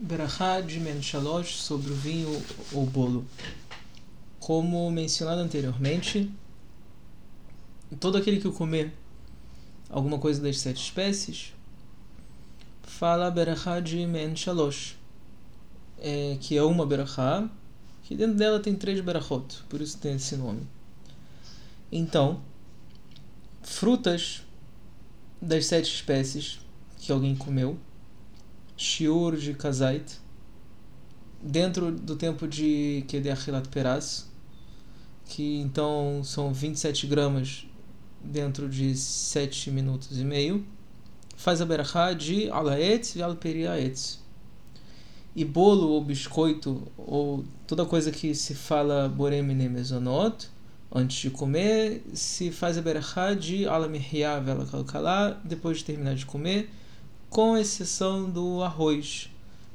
Berachá de Menshalosh sobre o vinho ou bolo. Como mencionado anteriormente, todo aquele que comer alguma coisa das sete espécies fala Berachá de Menshalosh, é, que é uma Berachá, que dentro dela tem três Berachot, por isso tem esse nome. Então, frutas das sete espécies que alguém comeu shiur de kazait, dentro do tempo de Kedeachilat Peraz, que então são 27 gramas dentro de 7 minutos e meio, faz a berachá de alaetz e alperiaetz. E bolo ou biscoito, ou toda coisa que se fala boremine mesonot, antes de comer, se faz a berachá de alamihya vela depois de terminar de comer, com exceção do arroz,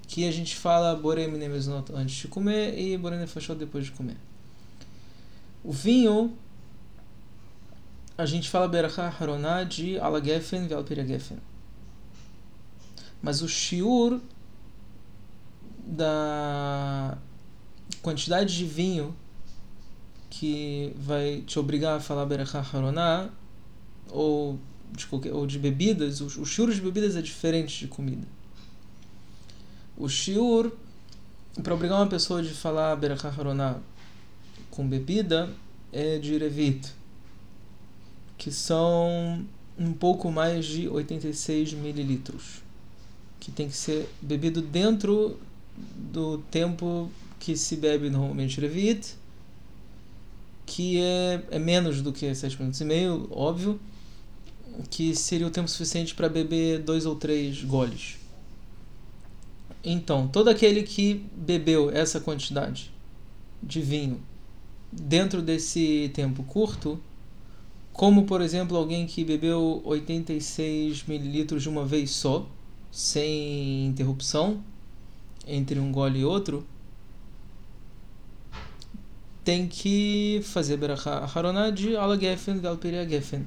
que a gente fala borem antes de comer e borem fachot depois de comer. O vinho, a gente fala berachá haroná de alagefen e gefen. Mas o shiur da quantidade de vinho que vai te obrigar a falar berachá haroná ou de qualquer, ou de bebidas, o, o shiur de bebidas é diferente de comida. O shiur, para obrigar uma pessoa de falar Berachah Haroná com bebida, é de Revit, que são um pouco mais de 86 mililitros, que tem que ser bebido dentro do tempo que se bebe normalmente Revit, que é, é menos do que 7 minutos e meio, óbvio, que seria o tempo suficiente para beber dois ou três goles. Então, todo aquele que bebeu essa quantidade de vinho dentro desse tempo curto, como por exemplo alguém que bebeu 86 mililitros de uma vez só, sem interrupção entre um gole e outro, tem que fazer Berachá Haroná de Ala Geffen Geffen.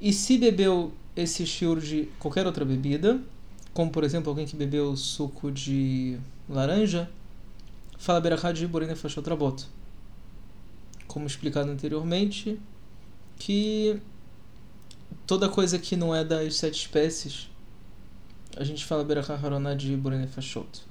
E se bebeu esse shiur de qualquer outra bebida, como por exemplo alguém que bebeu suco de laranja, fala berachá de borina fashot rabot. Como explicado anteriormente, que toda coisa que não é das sete espécies, a gente fala berachá haroná de borina fashot.